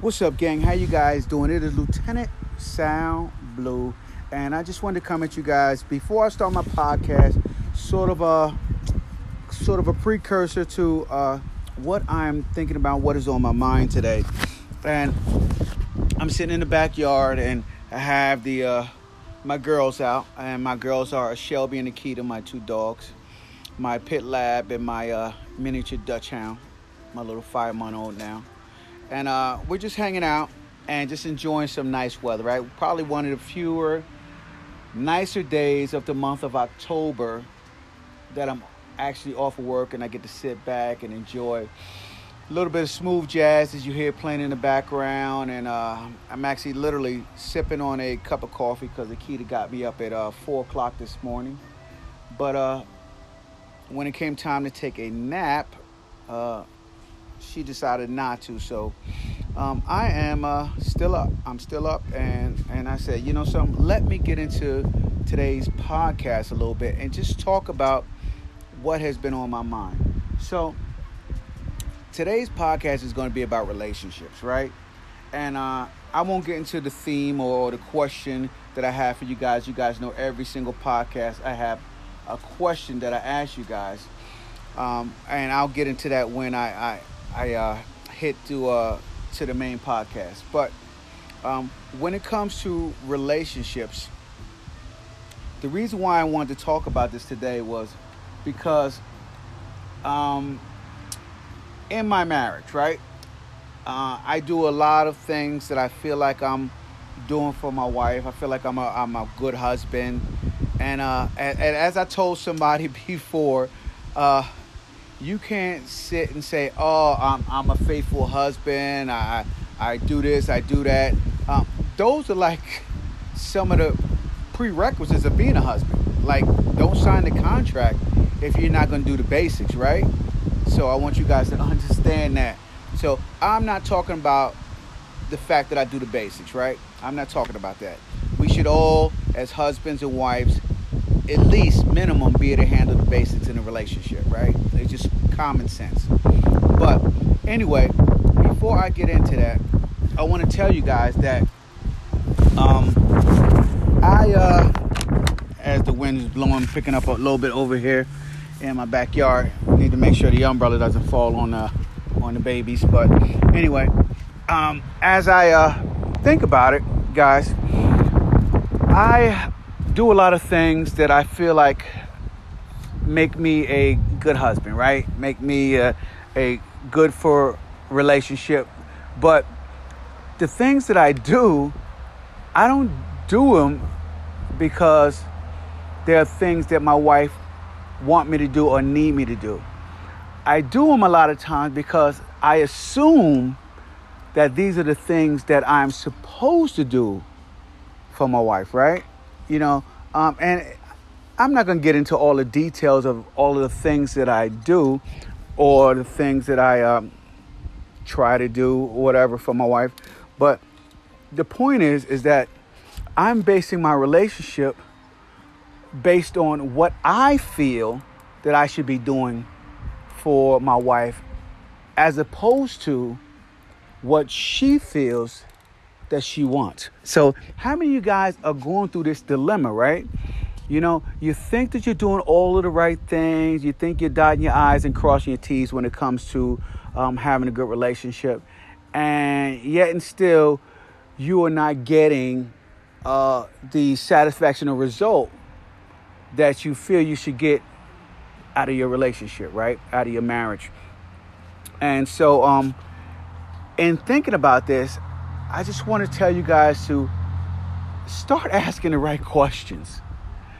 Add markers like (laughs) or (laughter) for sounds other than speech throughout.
What's up, gang? How you guys doing? It is Lieutenant Sal Blue, and I just wanted to come at you guys before I start my podcast. Sort of a sort of a precursor to uh, what I'm thinking about, what is on my mind today, and I'm sitting in the backyard and I have the uh, my girls out, and my girls are Shelby and Akita, my two dogs, my pit lab and my uh, miniature dachshund, my little five month old now and uh, we're just hanging out and just enjoying some nice weather, right? Probably one of the fewer, nicer days of the month of October that I'm actually off of work and I get to sit back and enjoy a little bit of smooth jazz as you hear playing in the background. And uh, I'm actually literally sipping on a cup of coffee because the Akita got me up at uh, 4 o'clock this morning. But uh, when it came time to take a nap, uh, she decided not to. So um, I am uh, still up. I'm still up, and and I said, you know, something. Let me get into today's podcast a little bit and just talk about what has been on my mind. So today's podcast is going to be about relationships, right? And uh, I won't get into the theme or the question that I have for you guys. You guys know every single podcast I have a question that I ask you guys. Um, and I'll get into that when I, I, I uh, hit to uh, to the main podcast. But um, when it comes to relationships, the reason why I wanted to talk about this today was because um, in my marriage, right, uh, I do a lot of things that I feel like I'm doing for my wife. I feel like I'm a I'm a good husband, and uh, and, and as I told somebody (laughs) before. Uh, you can't sit and say, "Oh, I'm I'm a faithful husband. I I do this, I do that." Um, those are like some of the prerequisites of being a husband. Like, don't sign the contract if you're not going to do the basics, right? So I want you guys to (laughs) understand that. So I'm not talking about the fact that I do the basics, right? I'm not talking about that. We should all, as husbands and wives, at least minimum be able to handle the basics in a relationship, right? It's just common sense. But anyway, before I get into that, I want to tell you guys that um, I, uh, as the wind is blowing, picking up a little bit over here in my backyard, need to make sure the umbrella doesn't fall on the uh, on the babies. But anyway, um, as I uh, think about it, guys, I do a lot of things that I feel like make me a good husband, right? Make me a, a good for relationship. But the things that I do, I don't do them because there are things that my wife want me to do or need me to do. I do them a lot of times because I assume that these are the things that I'm supposed to do for my wife, right? You know, um, and I'm not going to get into all the details of all of the things that I do or the things that I um, try to do, whatever, for my wife. But the point is, is that I'm basing my relationship based on what I feel that I should be doing for my wife, as opposed to what she feels that she wants. So, how many of you guys are going through this dilemma, right? You know, you think that you're doing all of the right things. You think you're dotting your I's and crossing your T's when it comes to um, having a good relationship. And yet, and still, you are not getting uh, the satisfaction or result that you feel you should get out of your relationship, right? Out of your marriage. And so, um, in thinking about this, I just want to tell you guys to start (laughs) asking the right questions.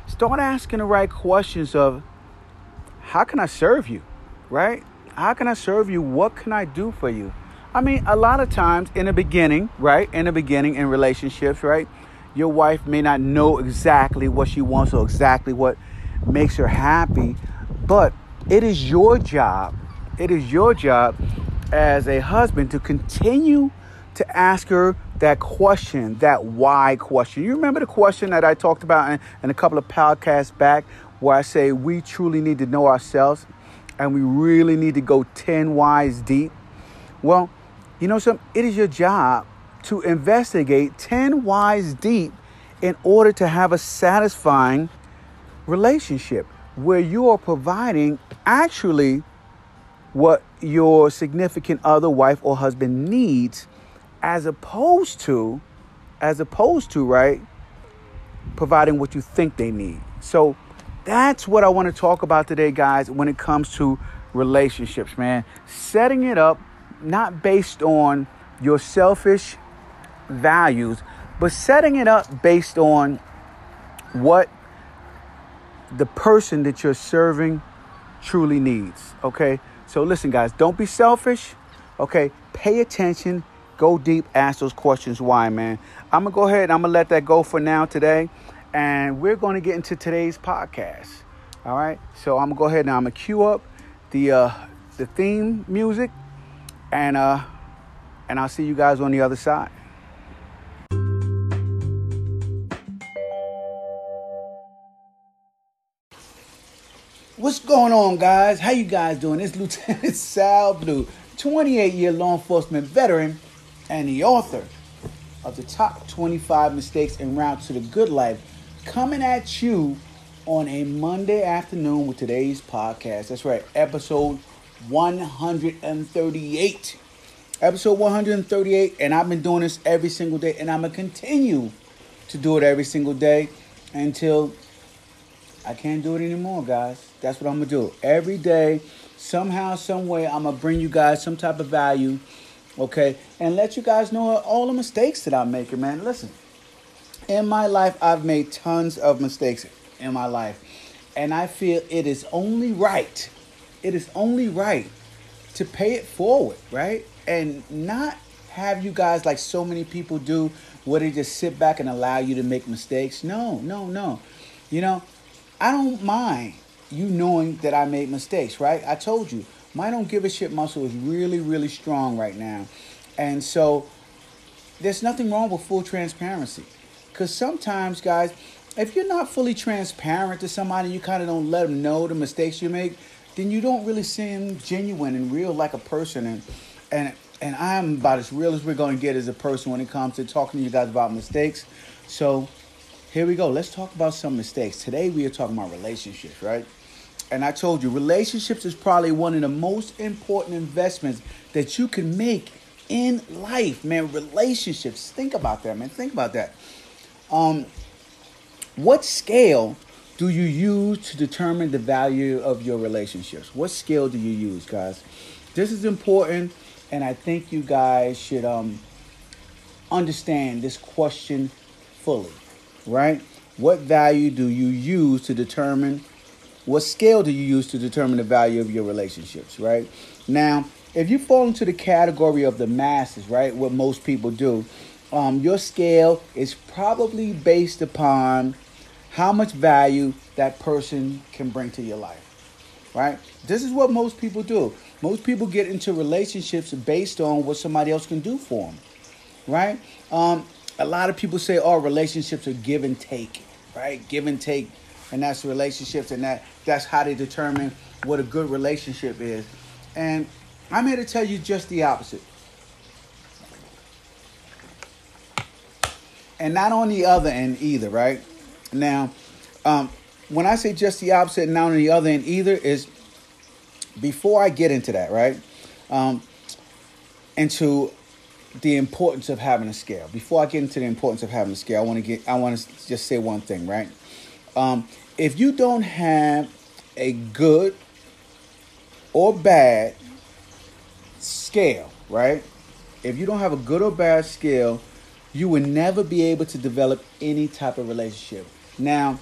Start asking the right questions of how can I serve you? Right? How can I serve you? What can I do for you? I mean, a lot of times in the beginning, right? In the beginning in relationships, right? Your wife may not know exactly what she wants or exactly what makes her happy, but it is your job. It is your job as a husband to continue to ask her that question, that why question. You remember the question that I talked about in, in a couple of podcasts back where I say we truly need to know ourselves and we really need to go 10 whys deep? Well, You know some it is your job to investigate 10 whys deep in order to have a satisfying relationship where you are providing actually what your significant other wife or husband needs as opposed to as opposed to right providing what you think they need. So that's what i want to talk about today guys when it comes to relationships man. Setting it up not based on your selfish values but setting it up based on what the person that you're serving truly needs okay? So listen, guys, don't be selfish. Okay, pay attention, go deep, ask those questions why, man. I'm gonna go ahead and I'm gonna let that go for now today, and we're gonna get into today's podcast. All right, so I'm gonna go ahead and I'm gonna cue up the uh, the theme music, and uh, and I'll see you guys on the other side. What's going on, guys? How you guys doing? It's Lieutenant (laughs) Sal Blue, 28-year law enforcement veteran and the author of the top 25 mistakes en route to the good life, coming at you on a Monday afternoon with today's podcast. That's right, episode 138. Episode 138, and I've been doing this every single day, and I'm gonna continue to do it every single day until I can't do it anymore, guys. That's what I'm gonna do. Every day, somehow, some way, I'm gonna bring you guys some type of value, okay, and let you guys know all the mistakes that I'm making, man. Listen, in my life, I've made tons of mistakes in my life, and I feel it is only right. It is only right to pay it forward, right, and not have you guys like so many people do, where they just sit back and allow you to make mistakes. No, no, no. You know, I don't mind you knowing that I made mistakes, right? I told you, my don't give a shit muscle is really, really strong right now. And so there's nothing wrong with full transparency. Because sometimes, guys, if you're not fully transparent to somebody, you kind of don't let them know the mistakes you make, then you don't really seem genuine and real like a person. And, and, and I'm about as real as we're going to get as a person when it comes to talking to you guys about mistakes. So here we go. Let's talk about some mistakes. Today we are talking about relationships, right? And I told you, relationships is probably one of the most important investments that you can make in life, man. Relationships. Think about that, man. Think about that. Um, what scale do you use to determine the value of your relationships? What scale do you use, guys? This is important, and I think you guys should um, understand this question fully right? What value do you use to determine, what scale do you use to determine the value of your relationships, right? Now, if you fall into the category of the masses, right, what most people do, um, your scale is probably based upon how much value that person can bring to your life, right? This is what most people do. Most people get into relationships based on what somebody else can do for them, right? Um, a lot of people say, "Oh, relationships are give and take," right? Give and take, and that's relationships, and that that's how they determine what a good relationship is. And I'm here to tell you just the opposite. And not on the other end either, right? Now, um, when I say just the opposite, and not on the other end either, is before I get into that, right? Um, into the importance of having a scale. Before I get into the importance of having a scale, I want to get I want to just say one thing, right? Um, if you don't have a good or bad scale, right? If you don't have a good or bad scale, you will never be able to develop any type of relationship. Now,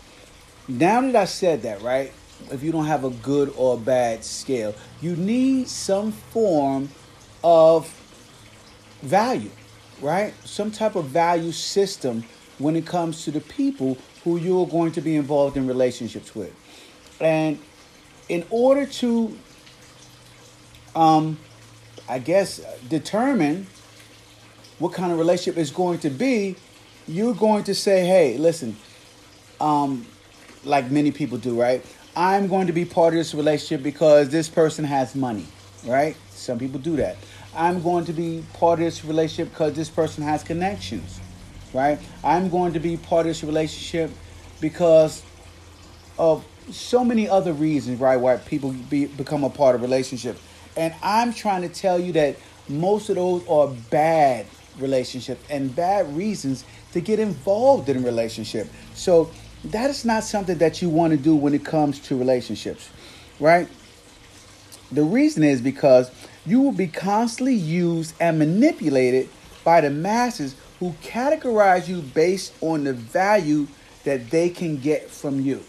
now that I said that, right? If you don't have a good or bad scale, you need some form of value, right? Some type of value system when it comes to the people who you're going to be involved in relationships with. And in order to, um, I guess, determine what kind of relationship is going to be, you're going to say, hey, listen, um, like many people do, right? I'm going to be part of this relationship because this person has money, right? Some people do that. I'm going to be part of this relationship because this person has connections, right? I'm going to be part of this relationship because of so many other reasons, right? Why people be, become a part of relationships. And I'm trying to tell you that most of those are bad relationships and bad reasons to get involved in a relationship. So that is not something that you want to do when it comes to relationships, right? The reason is because you will be constantly used and manipulated by the masses who categorize you based on the value that they can get from you,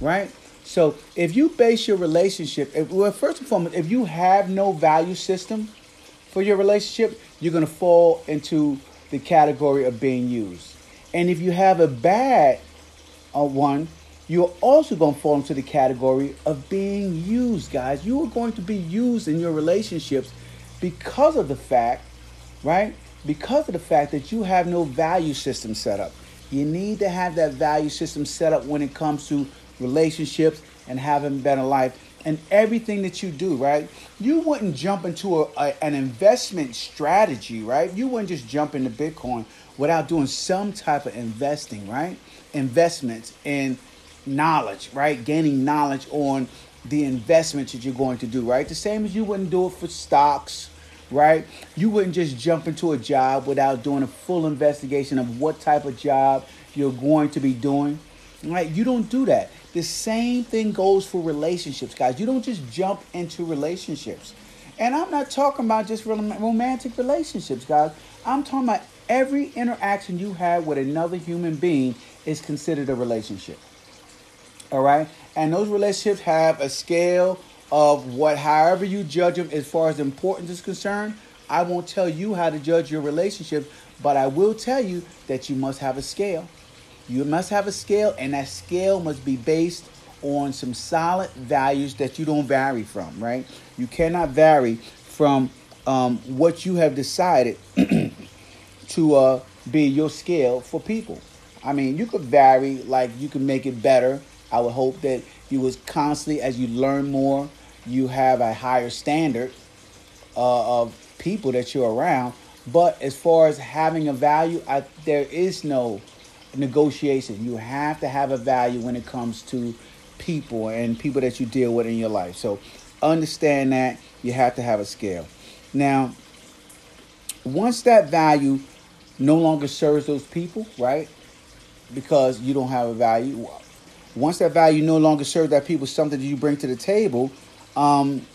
right? So if you base your relationship, if, well, first and foremost, if you have no value system for your relationship, you're going to fall into the category of being used. And if you have a bad uh, one, you're also going to fall into the category of being used, guys. You are going to be used in your relationships because of the fact, right? Because of the fact that you have no value system set up. You need to have that value system set up when it comes to relationships and having a better life and everything that you do, right? You wouldn't jump into a, a, an investment strategy, right? You wouldn't just jump into Bitcoin without doing some type of investing, right? Investments in knowledge, right? Gaining knowledge on the investments that you're going to do, right? The same as you wouldn't do it for stocks, right? You wouldn't just jump into a job without doing a full investigation of what type of job you're going to be doing, right? You don't do that. The same thing goes for relationships, guys. You don't just jump into relationships. And I'm not talking about just romantic relationships, guys. I'm talking about every interaction you have with another human being is considered a relationship. All right? And those relationships have a scale of what, however you judge them as far as importance is concerned. I won't tell you how to judge your relationship, but I will tell you that you must have a scale. You must have a scale, and that scale must be based on some solid values that you don't vary from, right? You cannot vary from um, what you have decided (clears throat) to uh, be your scale for people. I mean, you could vary, like you can make it better. I would hope that you was constantly, as you learn more, you have a higher standard uh, of people that you're around. But as far as having a value, I, there is no negotiation. You have to have a value when it comes to people and people that you deal with in your life. So understand that you have to have a scale. Now, once that value no longer serves those people, right? Because you don't have a value. Once that value no longer serves that people, something that you bring to the table, um,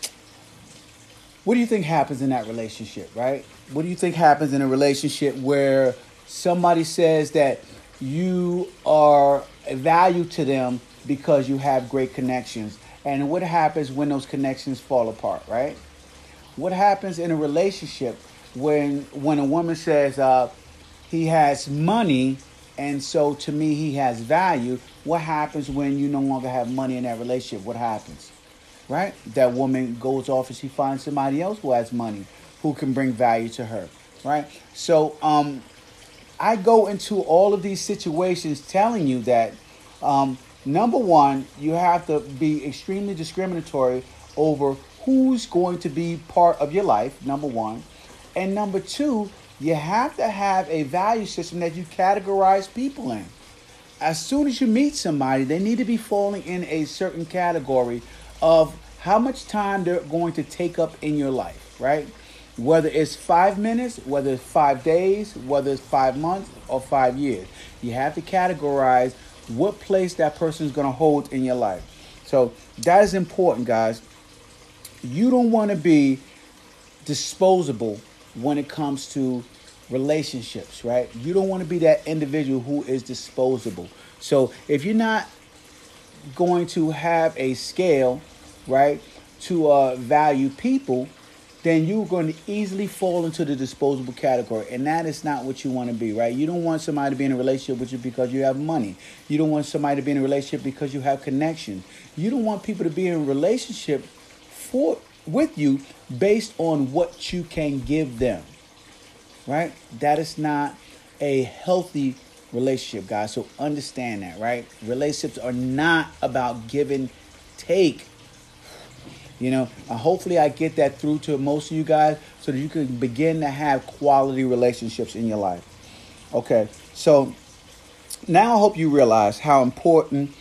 what do you think happens in that relationship, right? What do you think happens in a relationship where somebody says that you are a value to them because you have great connections. And what happens when those connections fall apart, right? What happens in a relationship when when a woman says uh, he has money and so to me he has value? What happens when you no longer have money in that relationship? What happens? Right? That woman goes off and she finds somebody else who has money who can bring value to her. Right? So um, I go into all of these situations telling you that um, number one, you have to be extremely discriminatory over who's going to be part of your life, number one. And number two, you have to have a value system that you categorize people in. As soon as you meet somebody, they need to be falling in a certain category of how much time they're going to take up in your life, right? whether it's five minutes, whether it's five days, whether it's five months or five years. You have to categorize what place that person is going to hold in your life. So that is important, guys. You don't want to be disposable when it comes to relationships, right? You don't want to be that individual who is disposable. So if you're not going to have a scale, right, to uh, value people, then you're going to easily fall into the disposable category. And that is not what you want to be, right? You don't want somebody to be in a relationship with you because you have money. You don't want somebody to be in a relationship because you have connection. You don't want people to be in a relationship for with you based on what you can give them. Right? That is not a healthy relationship, guys. So understand that, right? Relationships are not about give and take You know, uh, hopefully I get that through to most of you guys so that you can begin to have quality relationships in your life. Okay, so now I hope you realize how important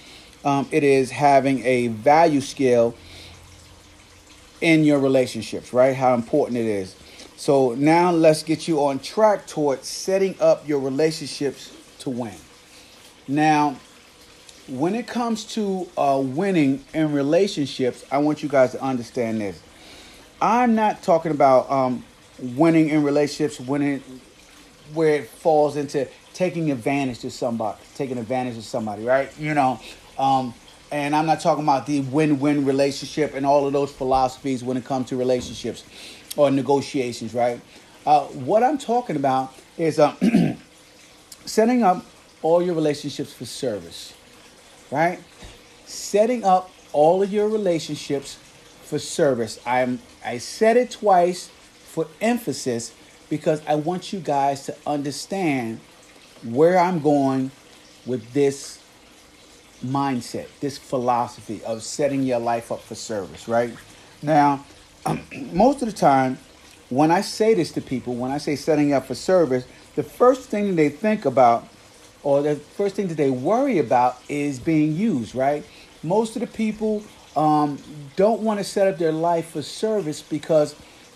um, it is having a value scale in your relationships, right? How important it is. So now let's get you on track towards setting up your relationships to win. Now, when it comes to uh, winning in relationships, I want you guys to understand this. I'm not talking about um, winning in relationships, winning where it falls into taking advantage to somebody, taking advantage of somebody, right? You know, um, and I'm not talking about the win-win relationship and all of those philosophies when it comes to relationships or negotiations, right? Uh, what I'm talking about is uh, (clears throat) setting up all your relationships for service, right? Setting up all of your relationships for service. I'm I said it twice for emphasis because I want you guys to understand where I'm going with this mindset, this philosophy of setting your life up for service, right? Now, (clears throat) most of the time, when I say this to people, when I say setting up for service, the first thing they think about or the first thing that they worry about is being used, right? Most of the people um, don't want to set up their life for service because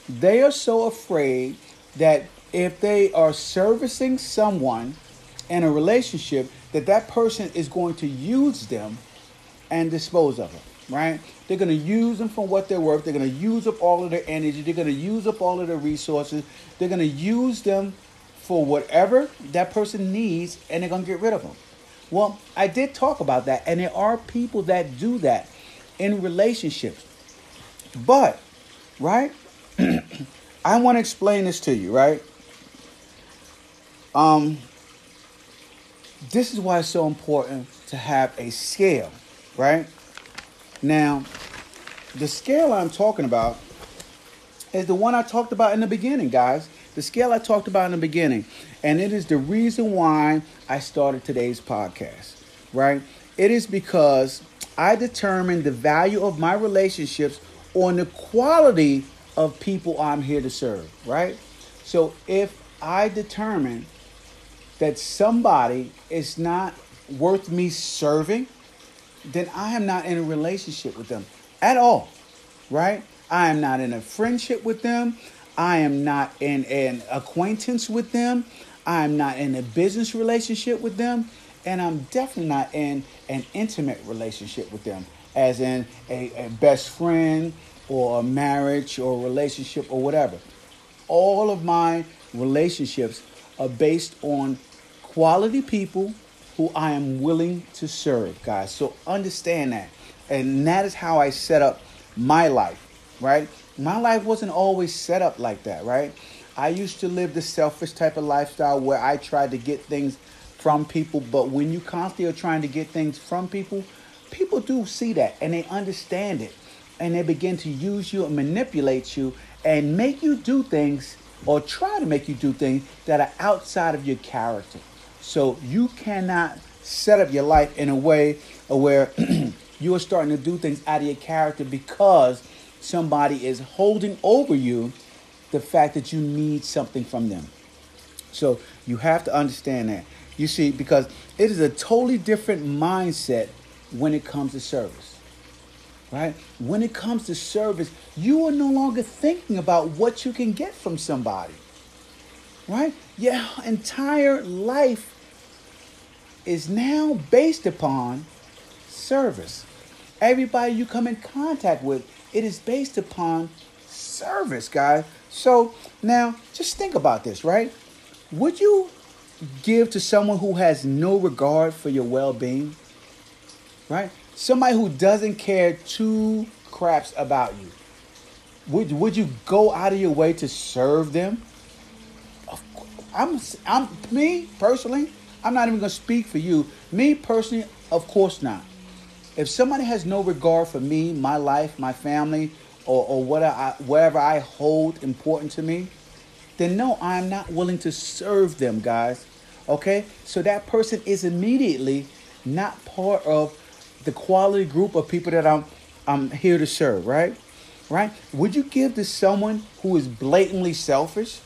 they are so afraid that if they are servicing someone in a relationship, that that person is going to use them and dispose of them, right? They're going to use them for what they're worth. They're going to use up all of their energy. They're going to use up all of their resources. They're going to use them for whatever that person needs and they're going to get rid of them. Well, I did talk about that, and there are people that do that in relationships. But, right? (clears throat) I want to explain this to you, right? Um, this is why it's so important to have a scale, right? Now, the scale I'm talking about is the one I talked about in the beginning, guys. The scale I talked about in the beginning. And it is the reason why I started today's podcast, right? It is because I determine the value of my relationships on the quality of people I'm here to serve, right? So if I determine that somebody is not worth me serving, then I am not in a relationship with them at all, right? I am not in a friendship with them. I am not in an acquaintance with them. I'm not in a business relationship with them. And I'm definitely not in an intimate relationship with them, as in a, a best friend or a marriage or a relationship or whatever. All of my relationships are based on quality people who I am willing to serve, guys. So understand that. And that is how I set up my life, right? My life wasn't always set up like that, right? I used to live the selfish type of lifestyle where I tried to get things from people, but when you constantly are trying to get things from people, people do see that and they understand it. And they begin to use you and manipulate you and make you do things or try to make you do things that are outside of your character. So you cannot set up your life in a way where (clears throat) you are starting to do things out of your character because somebody is holding over you the fact that you need something from them. So you have to understand that. You see, because it is a totally different mindset when it comes to service. Right? When it comes to service, you are no longer thinking about what you can get from somebody. Right? Your entire life is now based upon service. Everybody you come in contact with it is based upon service, guys. So now just think about this, right? Would you give to someone who has no regard for your well being? Right? Somebody who doesn't care two craps about you. Would, would you go out of your way to serve them? I'm, I'm me personally. I'm not even gonna speak for you. Me personally, of course not. If somebody has no regard for me, my life, my family, or, or what I, whatever I hold important to me, then no, I'm not willing to serve them, guys. Okay? So that person is immediately not part of the quality group of people that I'm I'm here to serve, right? right? Would you give to someone who is blatantly selfish?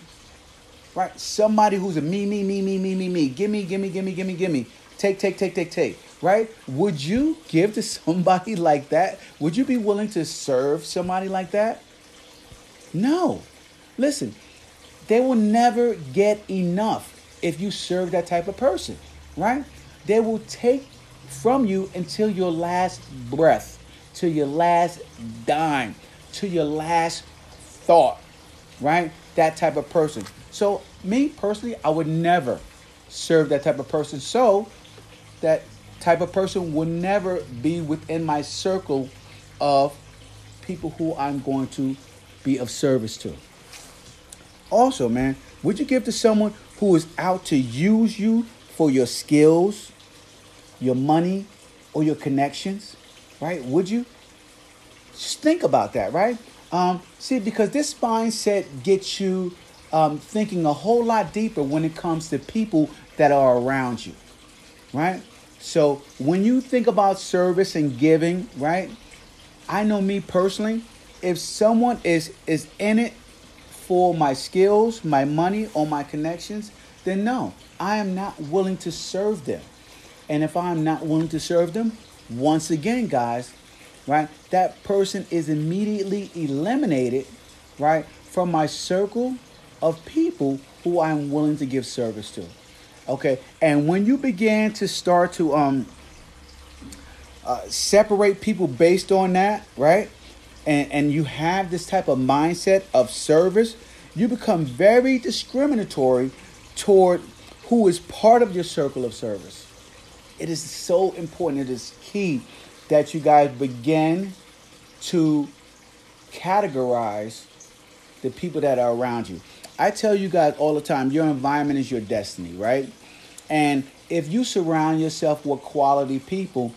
Right? Somebody who's a me, me, me, me, me, me, me. Give me, give me, give me, give me, give me. Take, take, take, take, take. Right? Would you give to (laughs) somebody like that? Would you be willing to serve somebody like that? No. Listen, they will never get enough if you serve that type of person, right? They will take from you until your last breath, till your last dime, to your last thought, right? That type of person. So, me personally, I would never serve that type of person. So, that type of person will never be within my circle of people who I'm going to be of service to. Also, man, would you give to someone who is out to use you for your skills, your money, or your connections? Right? Would you? Just think about that, right? Um, see, because this mindset gets you um, thinking a whole lot deeper when it comes to people that are around you, right? So when you think about service and giving, right? I know me personally, if someone is is in it for my skills, my money, or my connections, then no, I am not willing to serve them. And if I'm not willing to serve them, once again, guys, right, that person is immediately eliminated, right, from my circle of people who I'm willing to give service to. Okay, and when you begin to start to um uh, separate people based on that, right? and, and you have this type of mindset of service, you become very discriminatory toward who is part of your circle of service. It is so important, it is key that you guys begin to categorize the people that are around you. I tell you guys all the time your environment is your destiny, right? And if you surround yourself with quality people,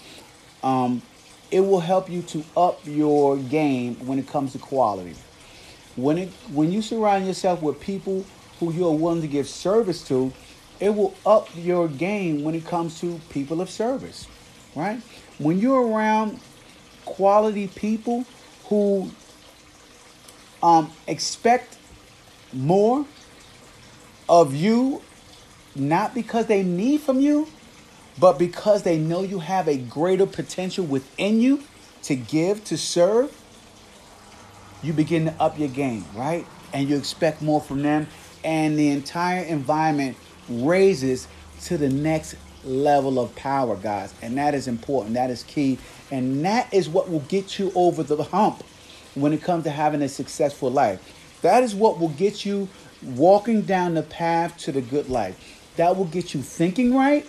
um, it will help you to up your game when it comes to quality. When it when you surround yourself with people who you are willing to give service to, it will up your game when it comes to people of service, right? When you're around quality people who um, expect more of you, not because they need from you, but because they know you have a greater potential within you to give, to serve, you begin to up your game, right? And you expect more from them. And the entire environment raises to the next level of power, guys. And that is important. That is key. And that is what will get you over the hump when it comes to having a successful life. That is what will get you walking down the path to the good life. That will get you thinking right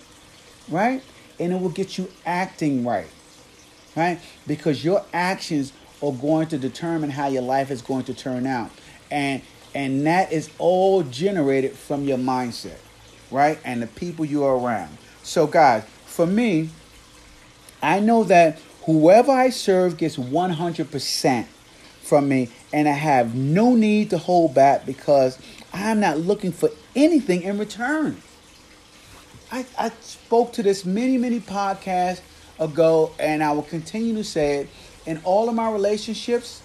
right? And it will get you acting right, right? Because your actions are going to determine how your life is going to turn out. And and that is all generated from your mindset, right? And the people you are around. So guys, for me, I know that whoever I serve gets 100% from me and I have no need to hold back because I'm not looking for anything in return. I, I spoke to this many, many podcasts ago, and I will continue to say it. In all of my relationships,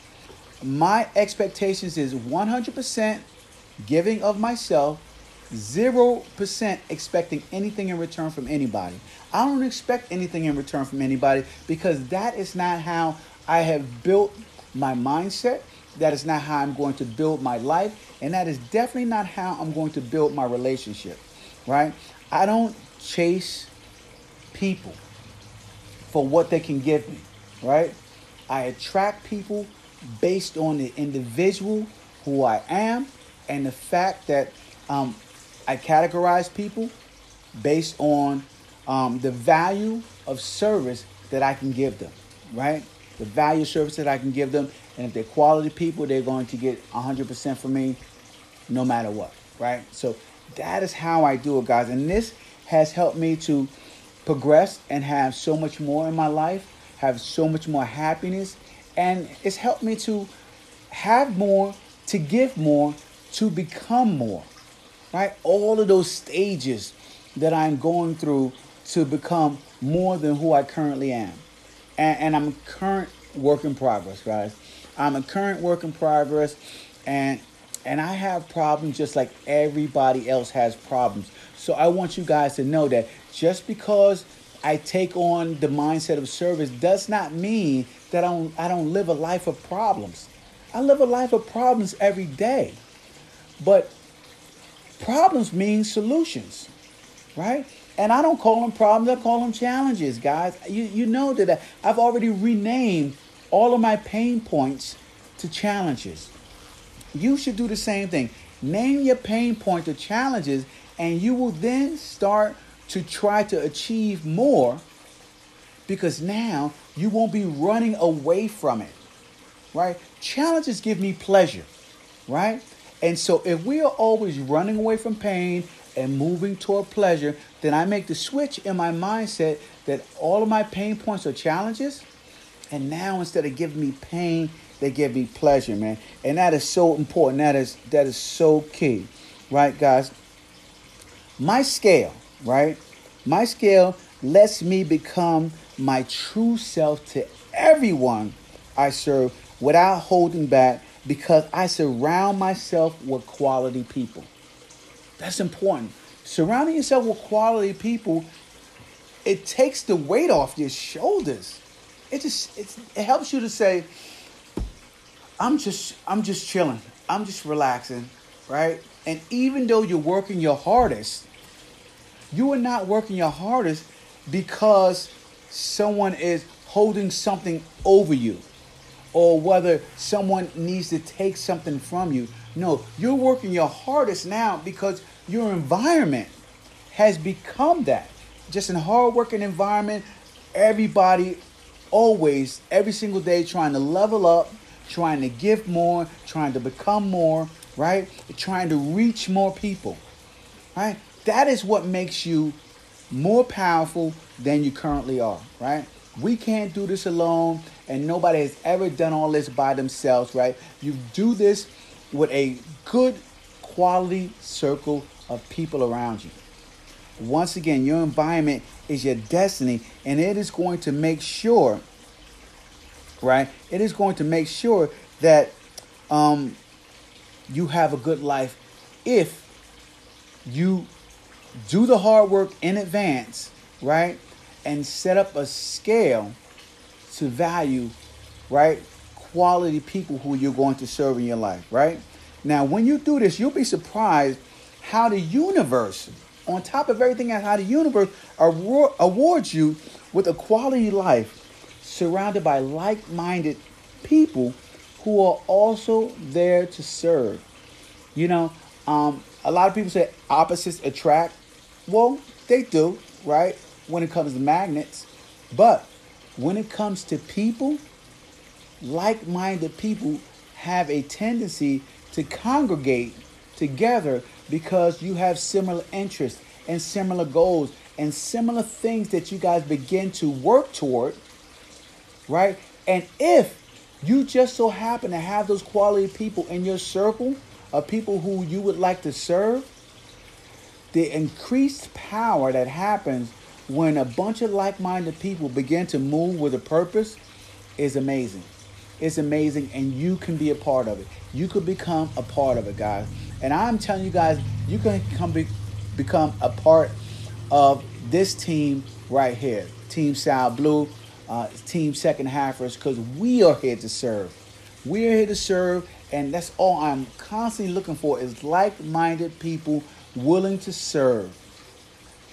my expectations is 100% giving of myself, 0% expecting anything in return from anybody. I don't expect anything in return from anybody because that is not how I have built my mindset. That is not how I'm going to build my life. And that is definitely not how I'm going to build my relationship, right? I don't chase people for what they can give me, right? I attract people based on the individual who I am and the fact that um, I categorize people based on um, the value of service that I can give them, right? The value service that I can give them. And if they're quality people, they're going to get 100% from me no matter what, right? So that is how I do it, guys. And this has helped me to progress and have so much more in my life, have so much more happiness, and it's helped me to have more, to give more, to become more. Right? All of those stages that I'm going through to become more than who I currently am. And, and I'm current work in progress, guys. I'm a current work in progress, and and I have problems just like everybody else has problems. So I want you guys to know that just because I take on the mindset of service does not mean that I don't, I don't live a life of problems. I live a life of problems every day. But problems mean solutions, right? And I don't call them problems, I call them challenges, guys. You, you know that I've already renamed all of my pain points to challenges. You should do the same thing. Name your pain point to challenges, and you will then start to try to achieve more because now you won't be running away from it, right? Challenges give me pleasure, right? And so if we are always running away from pain and moving toward pleasure, then I make the switch in my mindset that all of my pain points are challenges. And now instead of giving me pain, they give me pleasure, man. And that is so important. That is that is so key. Right, guys? My scale, right? My scale lets me become my true self to everyone I serve without holding back because I surround myself with quality people. That's important. Surrounding yourself with quality people, it takes the weight off your shoulders. It just it helps you to say, I'm just I'm just chilling. I'm just relaxing, right? And even though you're working your hardest, you are not working your hardest because someone is holding something over you or whether someone needs to take something from you. No, you're working your hardest now because your environment has become that. Just in a hard working environment, everybody always, every single day, trying to level up, trying to give more, trying to become more, right? Trying to reach more people, right? That is what makes you more powerful than you currently are, right? We can't do this alone, and nobody has ever done all this by themselves, right? You do this with a good quality circle of people around you. Once again, your environment is your destiny, and it is going to make sure, right? It is going to make sure that um, you have a good life if you do the hard work in advance, right? And set up a scale to value, right? Quality people who you're going to serve in your life, right? Now, when you do this, you'll be surprised how the universe, on top of everything else, how the universe awards you with a quality life surrounded by like minded people who are also there to serve. You know, um, a lot of people say opposites attract. Well, they do, right? When it comes to magnets. But when it comes to people, like minded people have a tendency to congregate together because you have similar interests and similar goals and similar things that you guys begin to work toward, right? And if you just so happen to have those quality people in your circle of people who you would like to serve, the increased power that happens when a bunch of like minded people begin to move with a purpose is amazing. It's amazing, and you can be a part of it. You could become a part of it, guys. And I'm telling you guys, you can come be, become a part of this team right here Team Sal Blue, uh, Team Second Halfers, because we are here to serve. We are here to serve, and that's all I'm constantly looking for is like minded people willing to serve.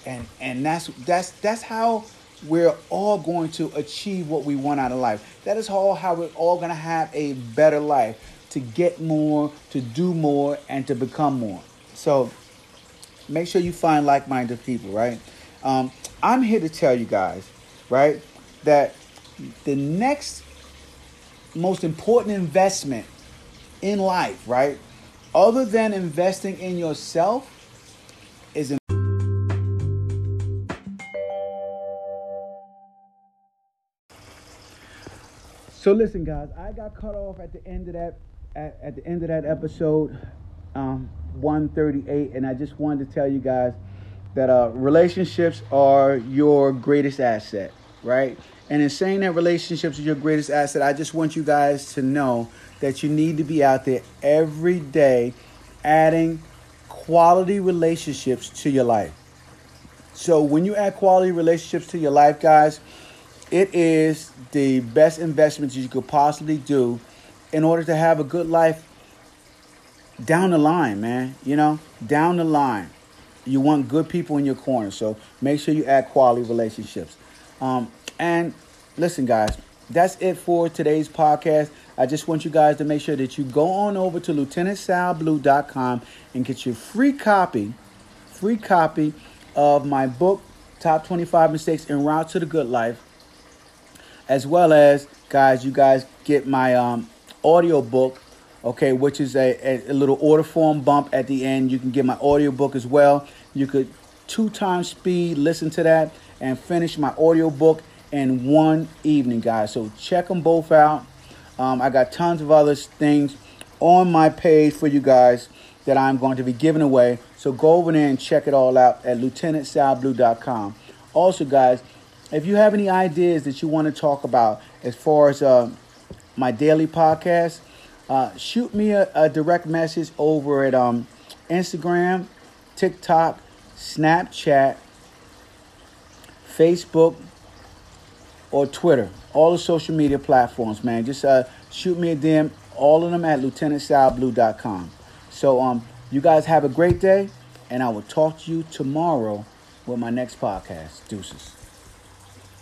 And and that's that's that's how we're all going to achieve what we want out of life. That is how, how we're all going to have a better life, to get more, to do more, and to become more. So make sure you find like minded people, right? Um, I'm here to tell you guys, right, that the next most important investment in life, right, other than investing in yourself, is in So listen, guys, I got cut off at the end of that at, at the end of that episode, um, 138, and I just wanted to tell you guys that uh, relationships are your greatest asset, right? And in saying that relationships are your greatest asset, I just want you guys to know that you need to be out there every day adding quality relationships to your life. So when you add quality relationships to your life, guys, it is the best investment you could possibly do in order to have a good life down the line, man. You know, down the line. You want good people in your corner. So make sure you add quality relationships. Um, and listen, guys, that's it for today's podcast. I just want you guys to make sure that you go on over to lieutenantsalblue.com and get your free copy, free copy of my book, Top 25 Mistakes en Route to the Good Life. As well as, guys, you guys get my um, audio book, okay, which is a, a, little order form bump at the end. You can get my audio book as well. You could two times speed listen to that and finish my audio book in one evening, guys. So check them both out. Um, I got tons of other things on my page for you guys that I'm going to be giving away. So go over there and check it all out at lieutenantsalblue.com. Also, guys, if you have any ideas that you want to talk about as far as uh, my daily podcast, uh, shoot me a, a, direct message over at um, Instagram, TikTok, Snapchat, Facebook, or Twitter. All the social media platforms, man. Just uh, shoot me a DM. All of them at lieutenantsalblue.com. So um, you guys have a great day, and I will talk to you tomorrow with my next podcast. Deuces.